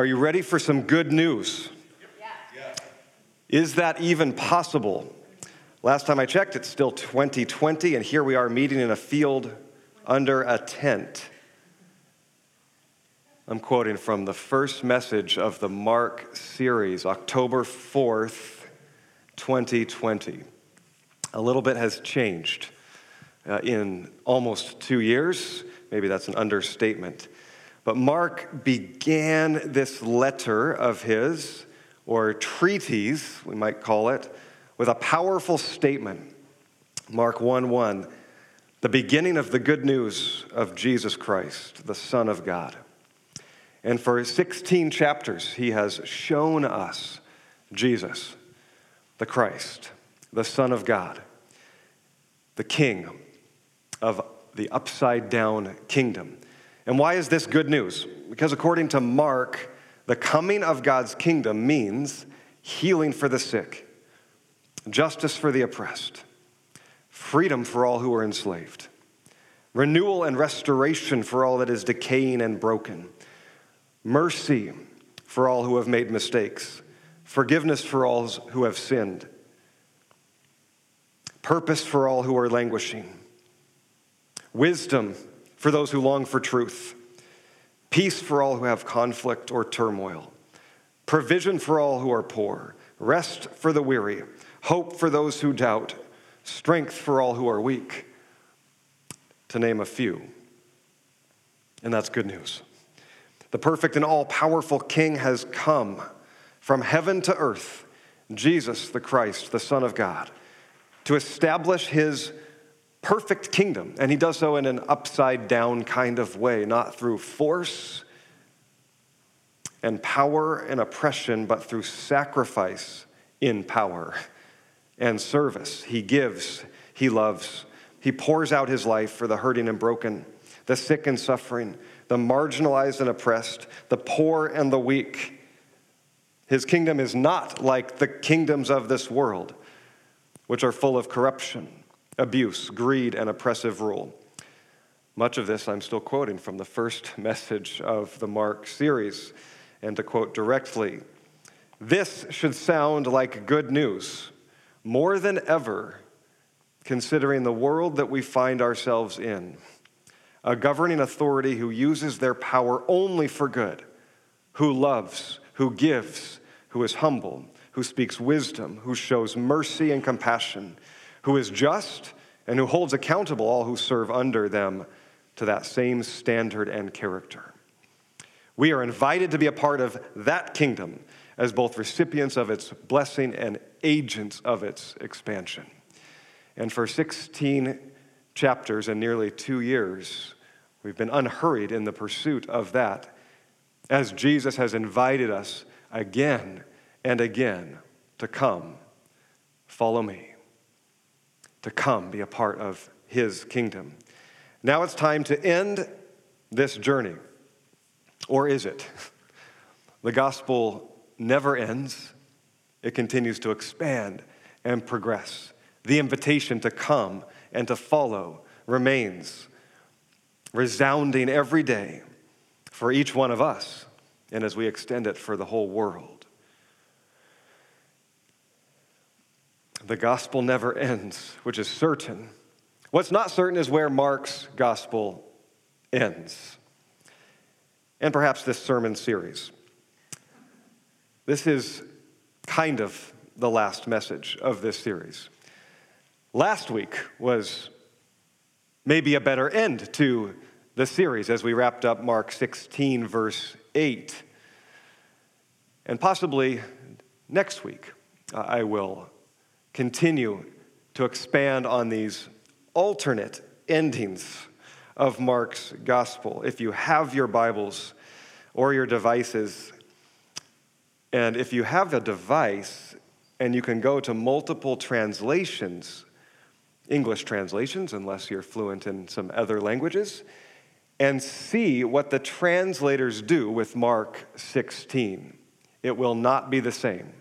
Are you ready for some good news? Is that even possible? Last time I checked, it's still 2020, and here we are meeting in a field under a tent. I'm quoting from the first message of the Mark series, October 4th, 2020. A little bit has changed uh, in almost two years. Maybe that's an understatement. But Mark began this letter of his, or treatise, we might call it, with a powerful statement. Mark 1 1, the beginning of the good news of Jesus Christ, the Son of God. And for 16 chapters, he has shown us Jesus, the Christ, the Son of God, the King of the upside down kingdom and why is this good news? Because according to Mark, the coming of God's kingdom means healing for the sick, justice for the oppressed, freedom for all who are enslaved, renewal and restoration for all that is decaying and broken, mercy for all who have made mistakes, forgiveness for all who have sinned, purpose for all who are languishing, wisdom for those who long for truth, peace for all who have conflict or turmoil, provision for all who are poor, rest for the weary, hope for those who doubt, strength for all who are weak, to name a few. And that's good news. The perfect and all powerful King has come from heaven to earth, Jesus the Christ, the Son of God, to establish his perfect kingdom. And he does so in an upside down kind of way, not through force and power and oppression, but through sacrifice in power and service. He gives, he loves, he pours out his life for the hurting and broken, the sick and suffering, the marginalized and oppressed, the poor and the weak. His kingdom is not like the kingdoms of this world, which are full of corruption abuse, greed, and oppressive rule. Much of this I'm still quoting from the first message of the Mark series. And to quote directly, this should sound like good news more than ever, considering the world that we find ourselves in. A governing authority who uses their power only for good, who loves, who gives, who is humble, who speaks wisdom, who shows mercy and compassion, who is just and who holds accountable all who serve under them to that same standard and character. We are invited to be a part of that kingdom as both recipients of its blessing and agents of its expansion. And for 16 chapters and nearly two years, we've been unhurried in the pursuit of that as Jesus has invited us again and again to come, follow me to come be a part of his kingdom. Now it's time to end this journey. Or is it? The gospel never ends, it continues to expand and progress. The invitation to come and to follow remains resounding every day for each one of us, and as we extend it for the whole world. The gospel never ends, which is certain. What's not certain is where Mark's gospel ends. And perhaps this sermon series. This is kind of the last message of this series. Last week was maybe a better end to the series as we wrapped up Mark 16, verse 8. And possibly next week, uh, I will continue to expand on these alternate endings of Mark's gospel. If you have your Bibles or your devices, and if you have a device and you can go to multiple translations, English translations, unless you're fluent in some other languages, and see what the translators do with Mark 16. It will not be the same.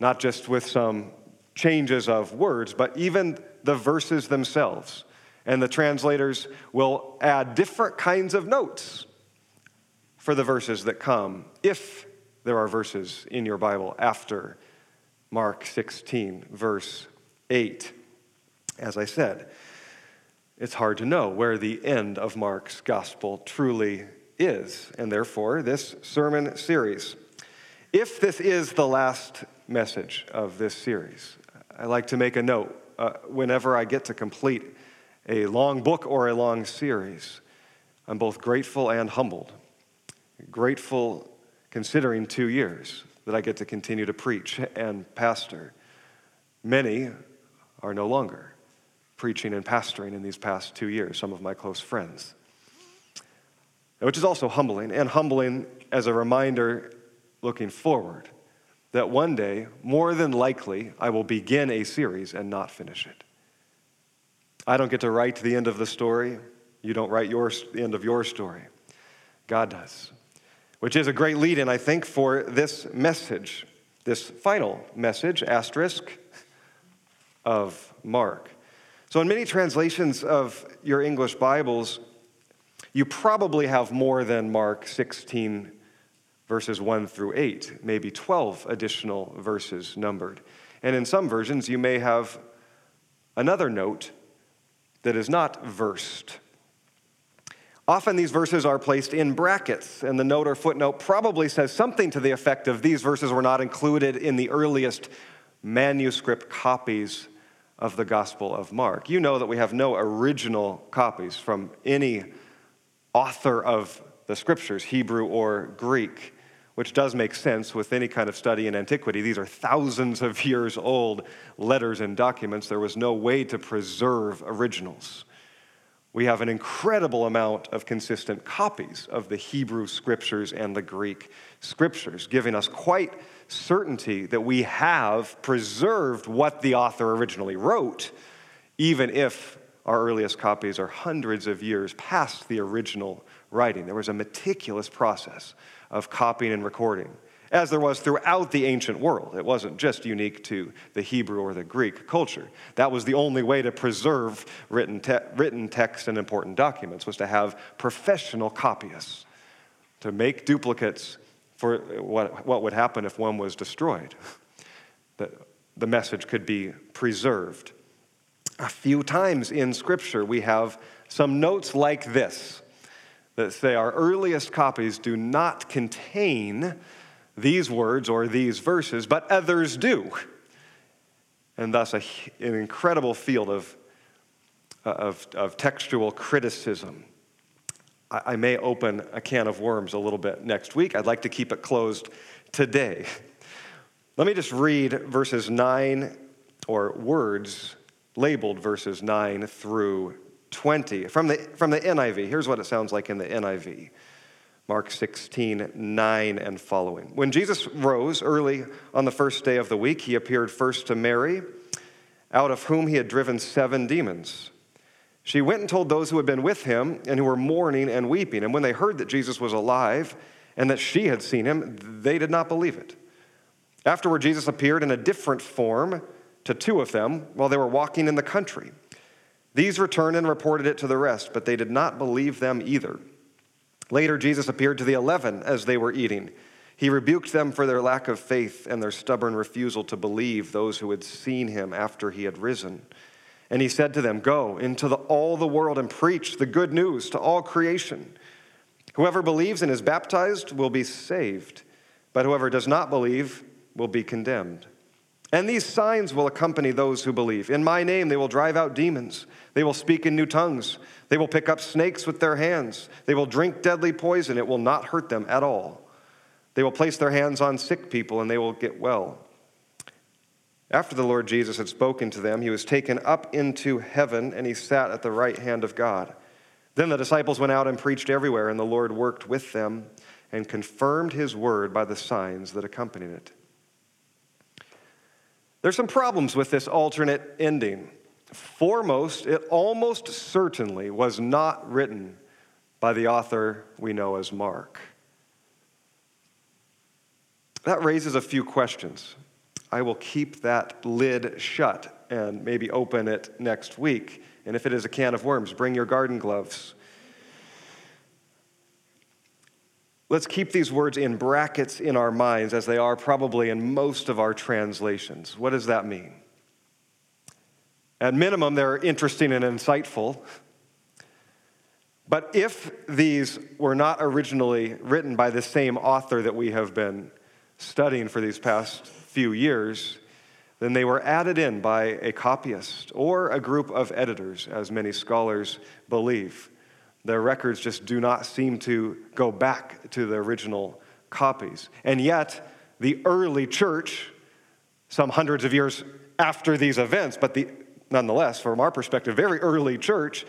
Not just with some changes of words, but even the verses themselves. And the translators will add different kinds of notes for the verses that come, if there are verses in your Bible after Mark 16, verse 8. As I said, it's hard to know where the end of Mark's gospel truly is, and therefore, this sermon series. If this is the last message of this series, I like to make a note uh, whenever I get to complete a long book or a long series. I'm both grateful and humbled. Grateful considering two years that I get to continue to preach and pastor. Many are no longer preaching and pastoring in these past two years, some of my close friends. Which is also humbling, and humbling as a reminder looking forward that one day, more than likely, I will begin a series and not finish it. I don't get to write the end of the story. You don't write your, the end of your story. God does. Which is a great lead in, I think, for this message, this final message, asterisk, of Mark. So, in many translations of your English Bibles, you probably have more than Mark 16, verses 1 through 8, maybe 12 additional verses numbered. And in some versions, you may have another note that is not versed. Often these verses are placed in brackets, and the note or footnote probably says something to the effect of these verses were not included in the earliest manuscript copies of the Gospel of Mark. You know that we have no original copies from any author of the scriptures, Hebrew or Greek which does make sense with any kind of study in antiquity. These are thousands of years old letters and documents. There was no way to preserve originals. We have an incredible amount of consistent copies of the Hebrew scriptures and the Greek scriptures, giving us quite certainty that we have preserved what the author originally wrote, even if our earliest copies are hundreds of years past the original writing. There was a meticulous process of copying and recording, as there was throughout the ancient world. It wasn't just unique to the Hebrew or the Greek culture. That was the only way to preserve written, te- written text and important documents, was to have professional copyists, to make duplicates for what, what would happen if one was destroyed. That the message could be preserved. A few times in Scripture, we have some notes like this that say our earliest copies do not contain these words or these verses, but others do. And thus, a, an incredible field of, uh, of, of textual criticism. I, I may open a can of worms a little bit next week. I'd like to keep it closed today. Let me just read verses 9, or words labeled verses 9 through 20 from the, from the NIV. Here's what it sounds like in the NIV Mark 16, 9 and following. When Jesus rose early on the first day of the week, he appeared first to Mary, out of whom he had driven seven demons. She went and told those who had been with him and who were mourning and weeping. And when they heard that Jesus was alive and that she had seen him, they did not believe it. Afterward, Jesus appeared in a different form to two of them while they were walking in the country. These returned and reported it to the rest, but they did not believe them either. Later, Jesus appeared to the eleven as they were eating. He rebuked them for their lack of faith and their stubborn refusal to believe those who had seen him after he had risen. And he said to them, Go into the, all the world and preach the good news to all creation. Whoever believes and is baptized will be saved, but whoever does not believe will be condemned. And these signs will accompany those who believe. In my name, they will drive out demons. They will speak in new tongues. They will pick up snakes with their hands. They will drink deadly poison. It will not hurt them at all. They will place their hands on sick people and they will get well. After the Lord Jesus had spoken to them, he was taken up into heaven and he sat at the right hand of God. Then the disciples went out and preached everywhere, and the Lord worked with them and confirmed his word by the signs that accompanied it. There's some problems with this alternate ending. Foremost, it almost certainly was not written by the author we know as Mark. That raises a few questions. I will keep that lid shut and maybe open it next week. And if it is a can of worms, bring your garden gloves. Let's keep these words in brackets in our minds as they are probably in most of our translations. What does that mean? At minimum, they're interesting and insightful. But if these were not originally written by the same author that we have been studying for these past few years, then they were added in by a copyist or a group of editors, as many scholars believe. Their records just do not seem to go back to the original copies. And yet, the early church, some hundreds of years after these events, but the, nonetheless, from our perspective, very early church,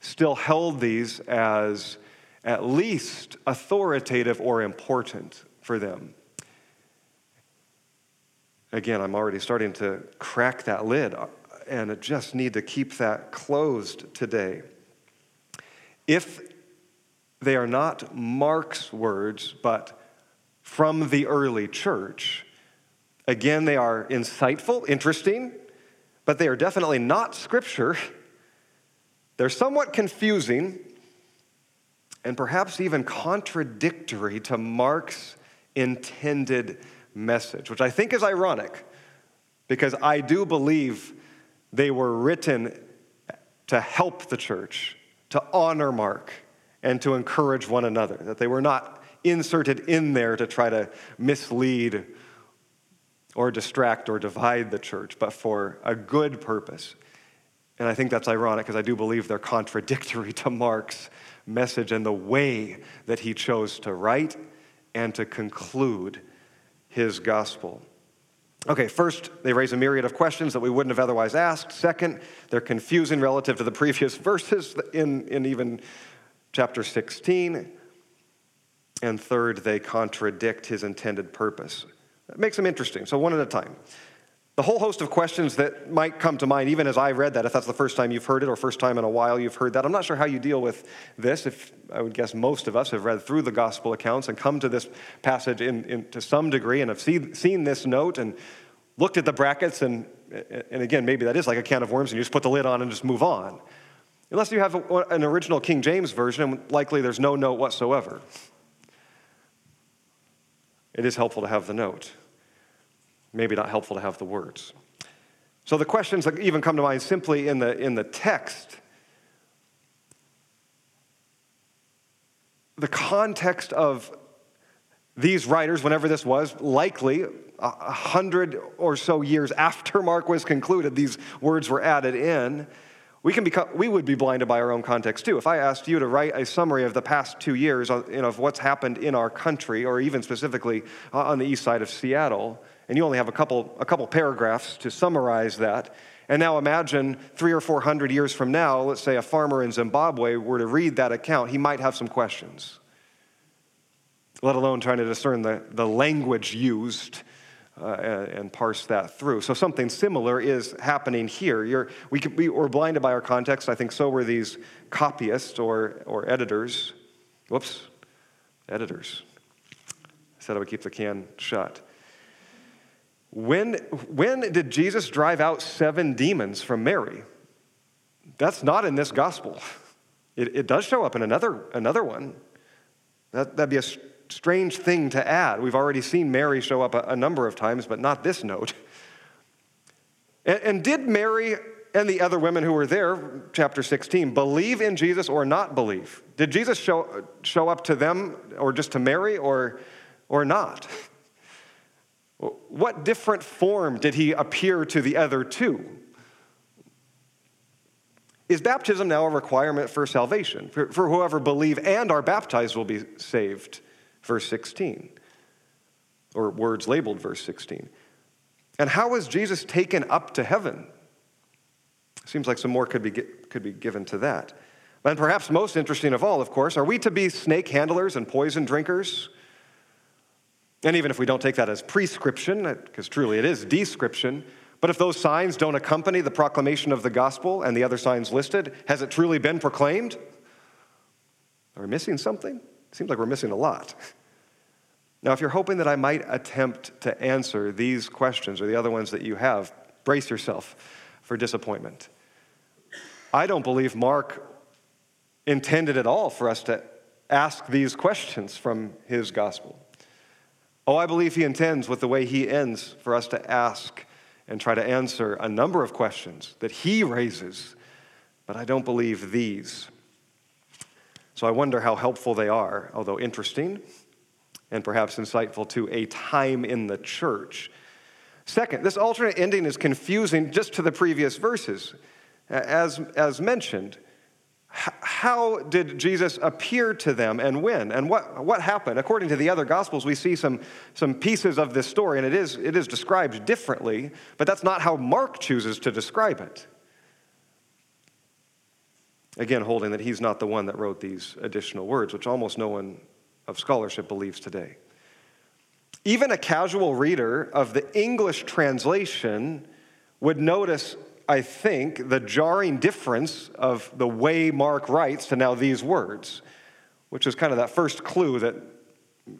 still held these as at least authoritative or important for them. Again, I'm already starting to crack that lid, and I just need to keep that closed today. If they are not Mark's words, but from the early church, again, they are insightful, interesting, but they are definitely not scripture. They're somewhat confusing and perhaps even contradictory to Mark's intended message, which I think is ironic because I do believe they were written to help the church, to honor Mark, and to encourage one another, that they were not inserted in there to try to mislead or distract or divide the church, but for a good purpose. And I think that's ironic because I do believe they're contradictory to Mark's message and the way that he chose to write and to conclude his gospel. Okay, first, they raise a myriad of questions that we wouldn't have otherwise asked. Second, they're confusing relative to the previous verses in, in even chapter 16. And third, they contradict his intended purpose. That makes them interesting. So, one at a time the whole host of questions that might come to mind, even as I read that, if that's the first time you've heard it or first time in a while you've heard that. I'm not sure how you deal with this. If I would guess most of us have read through the gospel accounts and come to this passage in, in to some degree and have see, seen this note and looked at the brackets, and, and again, maybe that is like a can of worms and you just put the lid on and just move on. Unless you have a, an original King James version, and likely there's no note whatsoever. It is helpful to have the note maybe not helpful to have the words. So the questions that even come to mind simply in the, in the text, the context of these writers, whenever this was, likely a hundred or so years after Mark was concluded, these words were added in. We, can become, we would be blinded by our own context too. If I asked you to write a summary of the past two years you know, of what's happened in our country, or even specifically uh, on the east side of Seattle, and you only have a couple, a couple paragraphs to summarize that. And now imagine three or four hundred years from now, let's say a farmer in Zimbabwe were to read that account, he might have some questions, let alone trying to discern the, the language used uh, and, parse that through. So something similar is happening here. You're, we, could, we were blinded by our context. I think so were these copyists or, or editors. Whoops, editors. I said I would keep the can shut. When, when did Jesus drive out seven demons from Mary? That's not in this gospel. It, it does show up in another, another one. That, that'd be a strange thing to add. We've already seen Mary show up a, a number of times, but not this note. And, and did Mary and the other women who were there, chapter 16, believe in Jesus or not believe? Did Jesus show, show up to them or just to Mary or, or not? What different form did he appear to the other two? Is baptism now a requirement for salvation? For, for, whoever believe and are baptized will be saved, verse 16, or words labeled verse 16. And how was Jesus taken up to heaven? Seems like some more could be, could be given to that. And perhaps most interesting of all, of course, are we to be snake handlers and poison drinkers? And even if we don't take that as prescription, uh, because truly it is description, but if those signs don't accompany the proclamation of the gospel and the other signs listed, has it truly been proclaimed? Are we missing something? It seems like we're missing a lot. Now, if you're hoping that I might attempt to answer these questions or the other ones that you have, brace yourself for disappointment. I don't believe Mark intended at all for us to ask these questions from his gospel. Oh, I believe he intends with the way he ends for us to ask and try to answer a number of questions that he raises, but I don't believe these. So I wonder how helpful they are, although interesting and perhaps insightful to a time in the church. Second, this alternate ending is confusing just to the previous verses. As, as mentioned, how did Jesus appear to them and when? And what, what happened? According to the other Gospels, we see some, some pieces of this story, and it is, it is described differently, but that's not how Mark chooses to describe it. Again, holding that he's not the one that wrote these additional words, which almost no one of scholarship believes today. Even a casual reader of the English translation would notice I think, the jarring difference of the way Mark writes to now these words, which is kind of that first clue that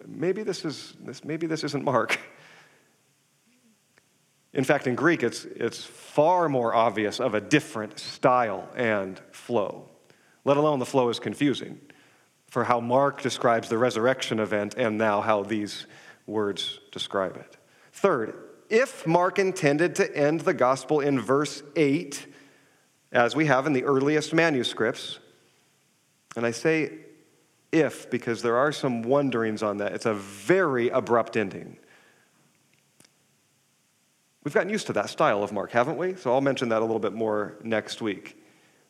maybe this, is, this, maybe this isn't Mark. In fact, in Greek, it's, it's far more obvious of a different style and flow, let alone the flow is confusing for how Mark describes the resurrection event and now how these words describe it. Third, if Mark intended to end the gospel in verse 8, as we have in the earliest manuscripts, and I say if because there are some wonderings on that, it's a very abrupt ending. We've gotten used to that style of Mark, haven't we? So I'll mention that a little bit more next week.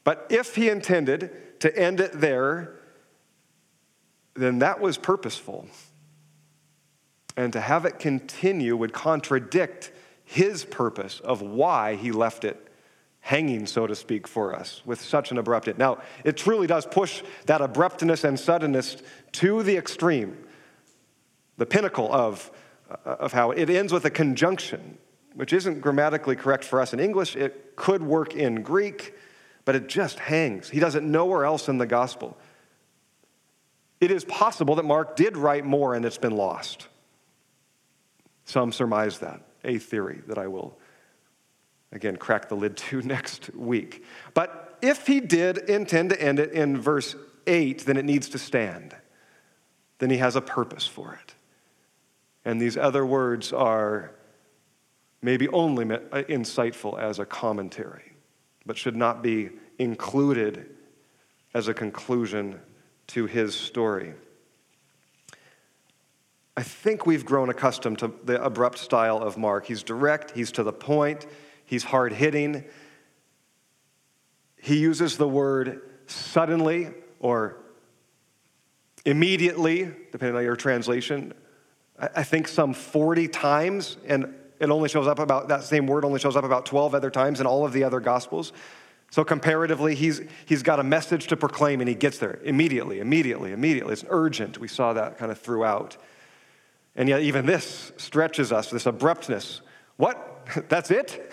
But if he intended to end it there, then that was purposeful and to have it continue would contradict his purpose of why he left it hanging, so to speak, for us with such an abrupt end. Now, it truly does push that abruptness and suddenness to the extreme, the pinnacle of, uh, of how it ends with a conjunction, which isn't grammatically correct for us in English. It could work in Greek, but it just hangs. He does it nowhere else in the gospel. It is possible that Mark did write more and it's been lost. Some surmise that, a theory that I will, again, crack the lid to next week. But if he did intend to end it in verse 8, then it needs to stand. Then he has a purpose for it. And these other words are maybe only uh, insightful as a commentary, but should not be included as a conclusion to his story. I think we've grown accustomed to the abrupt style of Mark. He's direct, he's to the point, he's hard hitting. He uses the word suddenly or immediately, depending on your translation, I think some 40 times, and it only shows up about, that same word only shows up about 12 other times in all of the other Gospels. So, comparatively, he's, he's got a message to proclaim and he gets there immediately, immediately, immediately. It's urgent. We saw that kind of throughout. And yet, even this stretches us, this abruptness. What? That's it?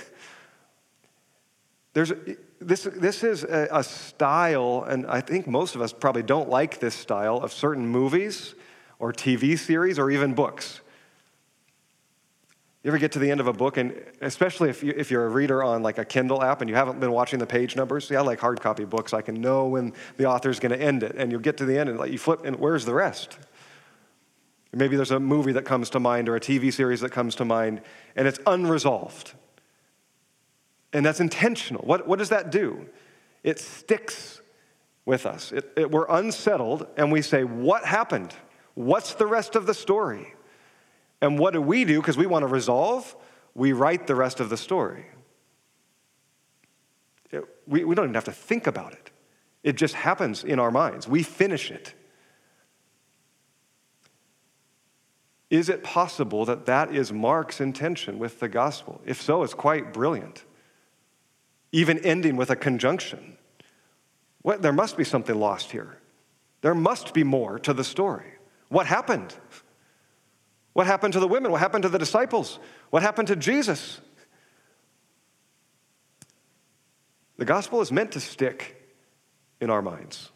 There's, this, this is a, a, style, and I think most of us probably don't like this style of certain movies or TV series or even books. You ever get to the end of a book, and especially if, you, if you're a reader on like a Kindle app and you haven't been watching the page numbers? See, I like hard copy books. I can know when the author's going to end it, and you'll get to the end and like you flip, and where's the rest? Maybe there's a movie that comes to mind or a TV series that comes to mind, and it's unresolved. And that's intentional. What, what does that do? It sticks with us. It, it, we're unsettled, and we say, What happened? What's the rest of the story? And what do we do? Because we want to resolve, we write the rest of the story. It, we, we don't even have to think about it, it just happens in our minds. We finish it. Is it possible that that is Mark's intention with the gospel? If so, it's quite brilliant. Even ending with a conjunction. What, there must be something lost here. There must be more to the story. What happened? What happened to the women? What happened to the disciples? What happened to Jesus? The gospel is meant to stick in our minds,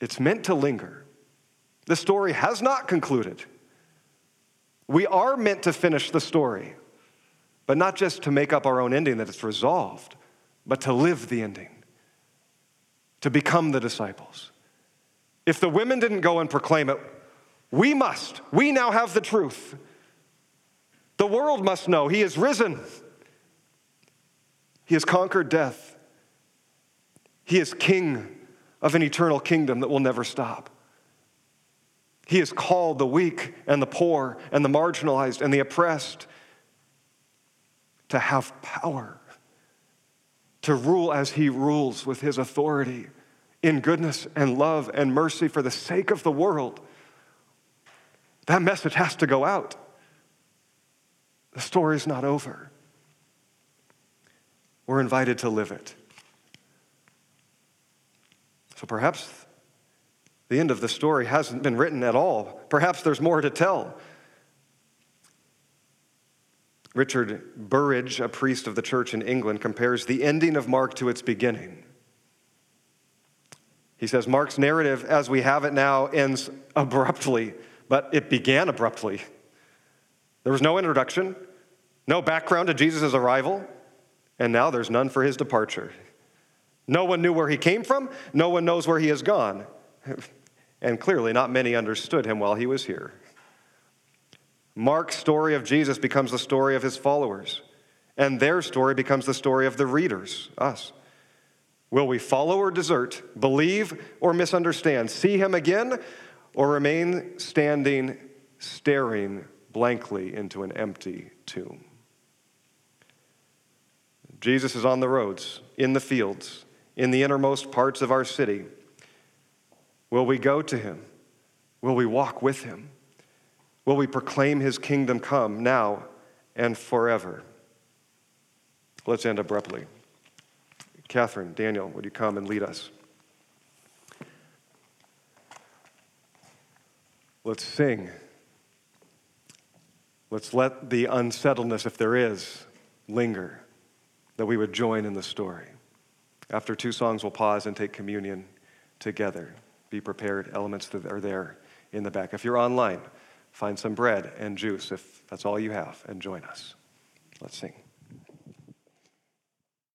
it's meant to linger. The story has not concluded. We are meant to finish the story, but not just to make up our own ending that it's resolved, but to live the ending, to become the disciples. If the women didn't go and proclaim it, we must. We now have the truth. The world must know He is risen. He has conquered death. He is king of an eternal kingdom that will never stop. He has called the weak and the poor and the marginalized and the oppressed to have power, to rule as He rules with His authority in goodness and love and mercy for the sake of the world. That message has to go out. The story's not over. We're invited to live it. So perhaps the end of the story hasn't been written at all. Perhaps there's more to tell. Richard Burridge, a priest of the church in England, compares the ending of Mark to its beginning. He says Mark's narrative, as we have it now, ends abruptly, but it began abruptly. There was no introduction, no background to Jesus' arrival, and now there's none for his departure. No one knew where he came from, no one knows where he has gone. And clearly, not many understood him while he was here. Mark's story of Jesus becomes the story of his followers, and their story becomes the story of the readers, us. Will we follow or desert, believe or misunderstand, see him again, or remain standing, staring blankly into an empty tomb? Jesus is on the roads, in the fields, in the innermost parts of our city. Will we go to him? Will we walk with him? Will we proclaim his kingdom come now and forever? Let's end abruptly. Catherine, Daniel, would you come and lead us? Let's sing. Let's let the unsettledness, if there is, linger, that we would join in the story. After two songs, we'll pause and take communion together. Be prepared, elements that are there in the back. If you're online, find some bread and juice if that's all you have and join us. Let's sing.